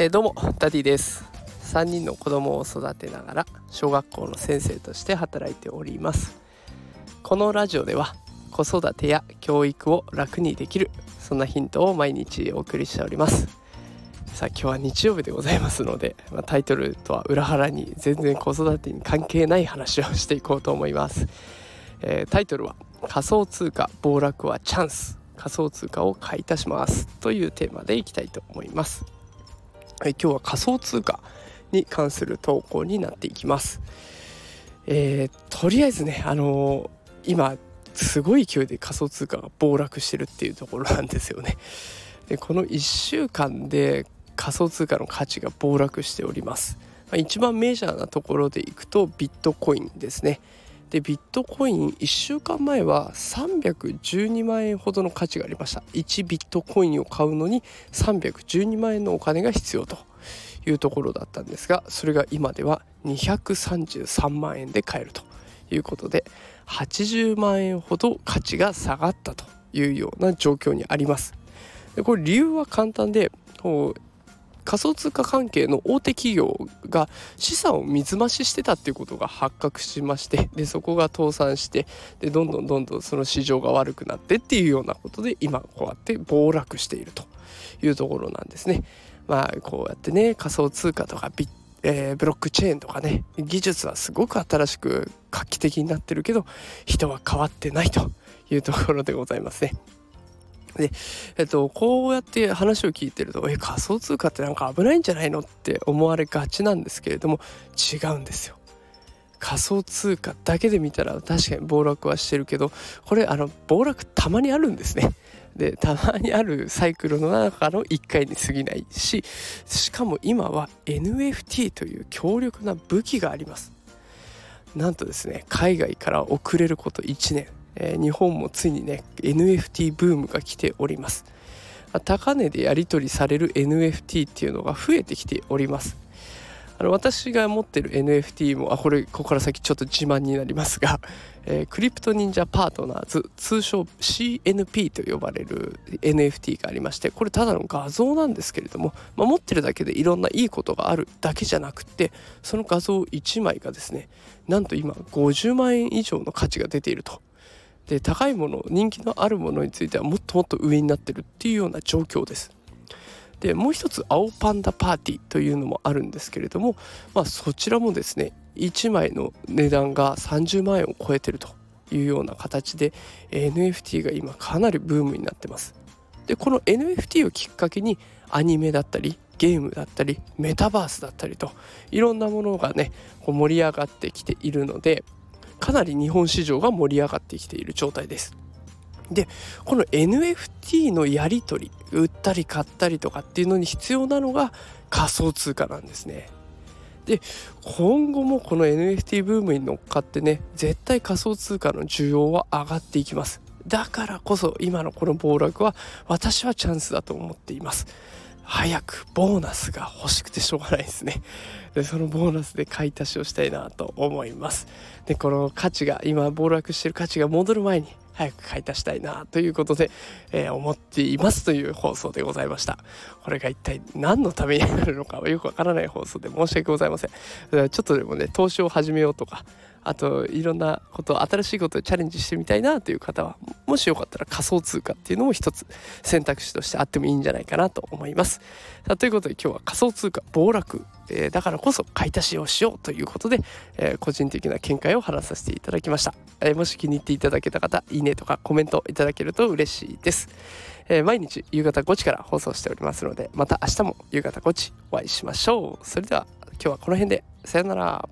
えー、どうもダディです。3人の子供を育てながら小学校の先生として働いております。このラジオでは子育てや教育を楽にできるそんなヒントを毎日お送りしております。さあ今日は日曜日でございますので、まあ、タイトルとは裏腹に全然子育てに関係ない話をしていこうと思います、えー、タイトルは仮想通貨暴落はチャンス仮想通貨を買い足します。というテーマでいきたいと思います。はい、今日は仮想通貨に関する投稿になっていきます。えー、とりあえずね、あのー、今すごい勢いで仮想通貨が暴落してるっていうところなんですよね。でこの1週間で仮想通貨の価値が暴落しております。まあ、一番メジャーなところでいくとビットコインですね。でビットコイン1週間前は312万円ほどの価値がありました。1ビットコインを買うのに312万円のお金が必要というところだったんですがそれが今では233万円で買えるということで80万円ほど価値が下がったというような状況にあります。でこれ理由は簡単で仮想通貨関係の大手企業が資産を水増ししてたっていうことが発覚しましてでそこが倒産してでどんどんどんどんその市場が悪くなってっていうようなことで今こうやって暴落しているというところなんですね。まあこうやってね仮想通貨とかビッえー、ブロックチェーンとかね技術はすごく新しく画期的になってるけど人は変わってないというところでございますね。で、えっと、こうやって話を聞いてると、え、仮想通貨ってなんか危ないんじゃないのって思われがちなんですけれども、違うんですよ。仮想通貨だけで見たら確かに暴落はしてるけど、これ、あの、暴落たまにあるんですね。で、たまにあるサイクルの中の1回に過ぎないし、しかも今は NFT という強力な武器があります。なんとですね、海外から遅れること1年。えー、日本もついにね NFT ブームが来ております。高値でやり取りされる NFT っていうのが増えてきております。あの私が持ってる NFT もあこれここから先ちょっと自慢になりますが、えー、クリプト忍者パートナーズ通称 CNP と呼ばれる NFT がありましてこれただの画像なんですけれども、まあ、持ってるだけでいろんないいことがあるだけじゃなくってその画像1枚がですねなんと今50万円以上の価値が出ているとで高いもの人気のあるものについてはもっともっと上になってるっていうような状況です。でもう一つ青パンダパーティーというのもあるんですけれども、まあ、そちらもですね1枚の値段が30万円を超えてるというような形で NFT が今かなりブームになってます。でこの NFT をきっかけにアニメだったりゲームだったりメタバースだったりといろんなものがねこう盛り上がってきているのでかなり日本市場が盛り上がってきている状態です。でこの NFT のやり取り売ったり買ったりとかっていうのに必要なのが仮想通貨なんですね。で今後もこの NFT ブームに乗っかってね絶対仮想通貨の需要は上がっていきます。だからこそ今のこの暴落は私はチャンスだと思っています。早くボーナスが欲しくてしょうがないですね。でそのボーナスで買い足しをしたいなと思います。でこの価値が今暴落してる価値が戻る前に早く買い足したいなということで、えー、思っていますという放送でございました。これが一体何のためになるのかはよくわからない放送で申し訳ございません。ちょっとでもね投資を始めようとかあといろんなこと新しいことをチャレンジしてみたいなという方はもしよかったら仮想通貨っていうのも一つ選択肢としてあってもいいんじゃないかなと思います。さあということで今日は仮想通貨暴落、えー、だからこそ買い足しをしようということで、えー、個人的な見解を話させていただきました、えー、もし気に入っていただけた方いいねとかコメントいただけると嬉しいです、え毎日夕方5時から放送しておりますのでまた明日も夕方5時お会いしましょう。それでは今日はこの辺でさよなら。